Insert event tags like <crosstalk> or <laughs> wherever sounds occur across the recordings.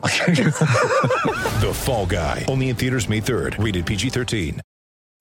<laughs> The Fall Guy. Only in theaters May 3rd. Rated PG-13.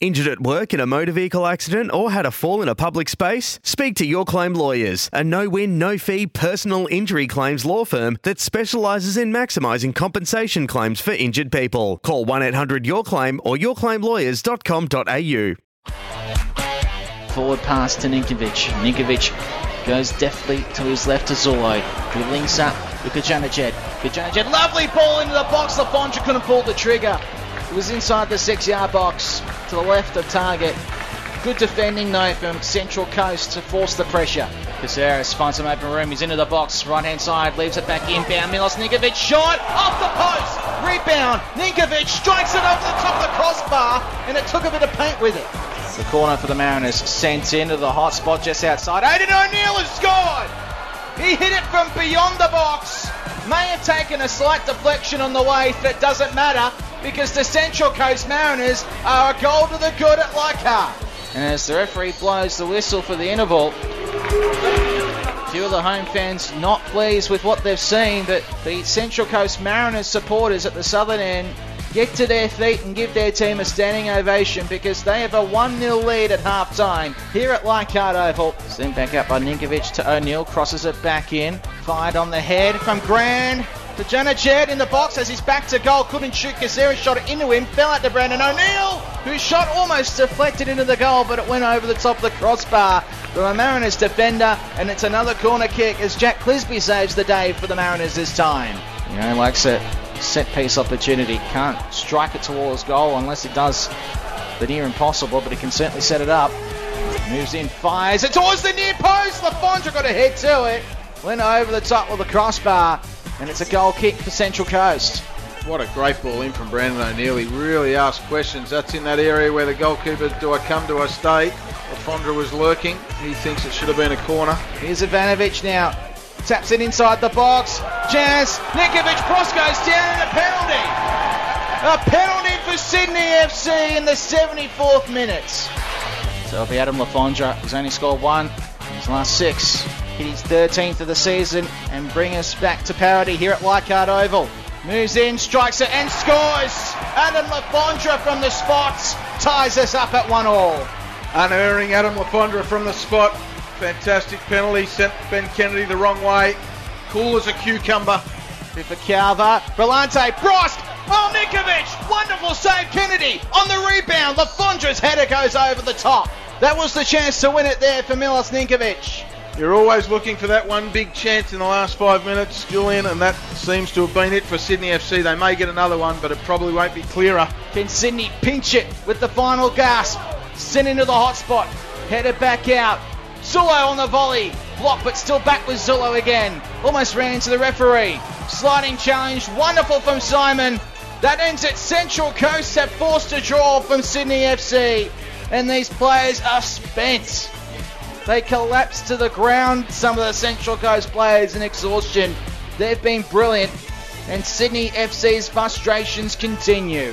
Injured at work in a motor vehicle accident or had a fall in a public space? Speak to Your Claim Lawyers, a no win, no fee personal injury claims law firm that specialises in maximising compensation claims for injured people. Call 1 800 Your Claim or yourclaimlawyers.com.au. Forward pass to Ninkovic. Ninkovic goes deftly to his left to Zullo, who links up with Kajanajed. Kajanajed, lovely ball into the box. Le Fondre couldn't pull the trigger. It was inside the six yard box to the left of target. Good defending though from Central Coast to force the pressure. Caceres finds some open room. He's into the box, right hand side, leaves it back inbound. Milos Ninkovic shot off the post. Rebound. Ninkovic strikes it over the top of the crossbar, and it took a bit of paint with it. The corner for the Mariners sent into the hot spot just outside. Aiden O'Neill has scored. He hit it from beyond the box. May have taken a slight deflection on the way, but it doesn't matter because the Central Coast Mariners are a goal to the good at Leichhardt. And as the referee blows the whistle for the interval, few of the home fans not pleased with what they've seen, but the Central Coast Mariners supporters at the southern end get to their feet and give their team a standing ovation because they have a 1 0 lead at half time here at Leichhardt Oval. Sent back out by Ninkovic to O'Neill, crosses it back in, fired on the head from Grand. To Janacek in the box as he's back to goal. Couldn't shoot. Kazera shot it into him. Fell out to Brandon O'Neill, whose shot almost deflected into the goal, but it went over the top of the crossbar from a Mariners defender. And it's another corner kick as Jack Clisby saves the day for the Mariners this time. You know, likes it set piece opportunity. Can't strike it towards goal unless it does the near impossible, but he can certainly set it up. Moves in, fires it towards the near post. Le Fondre got a head to it. Went over the top of the crossbar, and it's a goal kick for Central Coast. What a great ball in from Brandon O'Neill. He really asked questions. That's in that area where the goalkeeper, do I come, do I stay? Le Fondre was lurking. He thinks it should have been a corner. Here's Ivanovic now. Taps it inside the box. Jazz. Ninkovic cross goes down and a penalty. A penalty for Sydney FC in the 74th minute. So it'll be Adam Le Fondre, who's only scored one in his last six. Hit his 13th of the season and bring us back to parity here at Leichhardt Oval. Moves in, strikes it and scores. Adam Le Fondre from the spot ties us up at one all. Unerring Adam Le Fondre from the spot. Fantastic penalty. Sent Ben Kennedy the wrong way. Cool as a cucumber. For Calva. Brillante. Frost. Oh, Ninkovic. Wonderful save, Kennedy. On the rebound. Le Fondre's header goes over the top. That was the chance to win it there for Milos Ninkovic. You're always looking for that one big chance in the last five minutes, Julian, and that seems to have been it for Sydney FC. They may get another one, but it probably won't be clearer. Can Sydney pinch it with the final gasp? Sent into the hot spot. Headed back out. Zullo on the volley. Block, but still back with Zullo again. Almost ran into the referee. Sliding challenge. Wonderful from Simon. That ends it. Central Coast have forced a draw from Sydney FC. And these players are spent. They collapse to the ground, some of the Central Coast players in exhaustion. They've been brilliant, and Sydney FC's frustrations continue.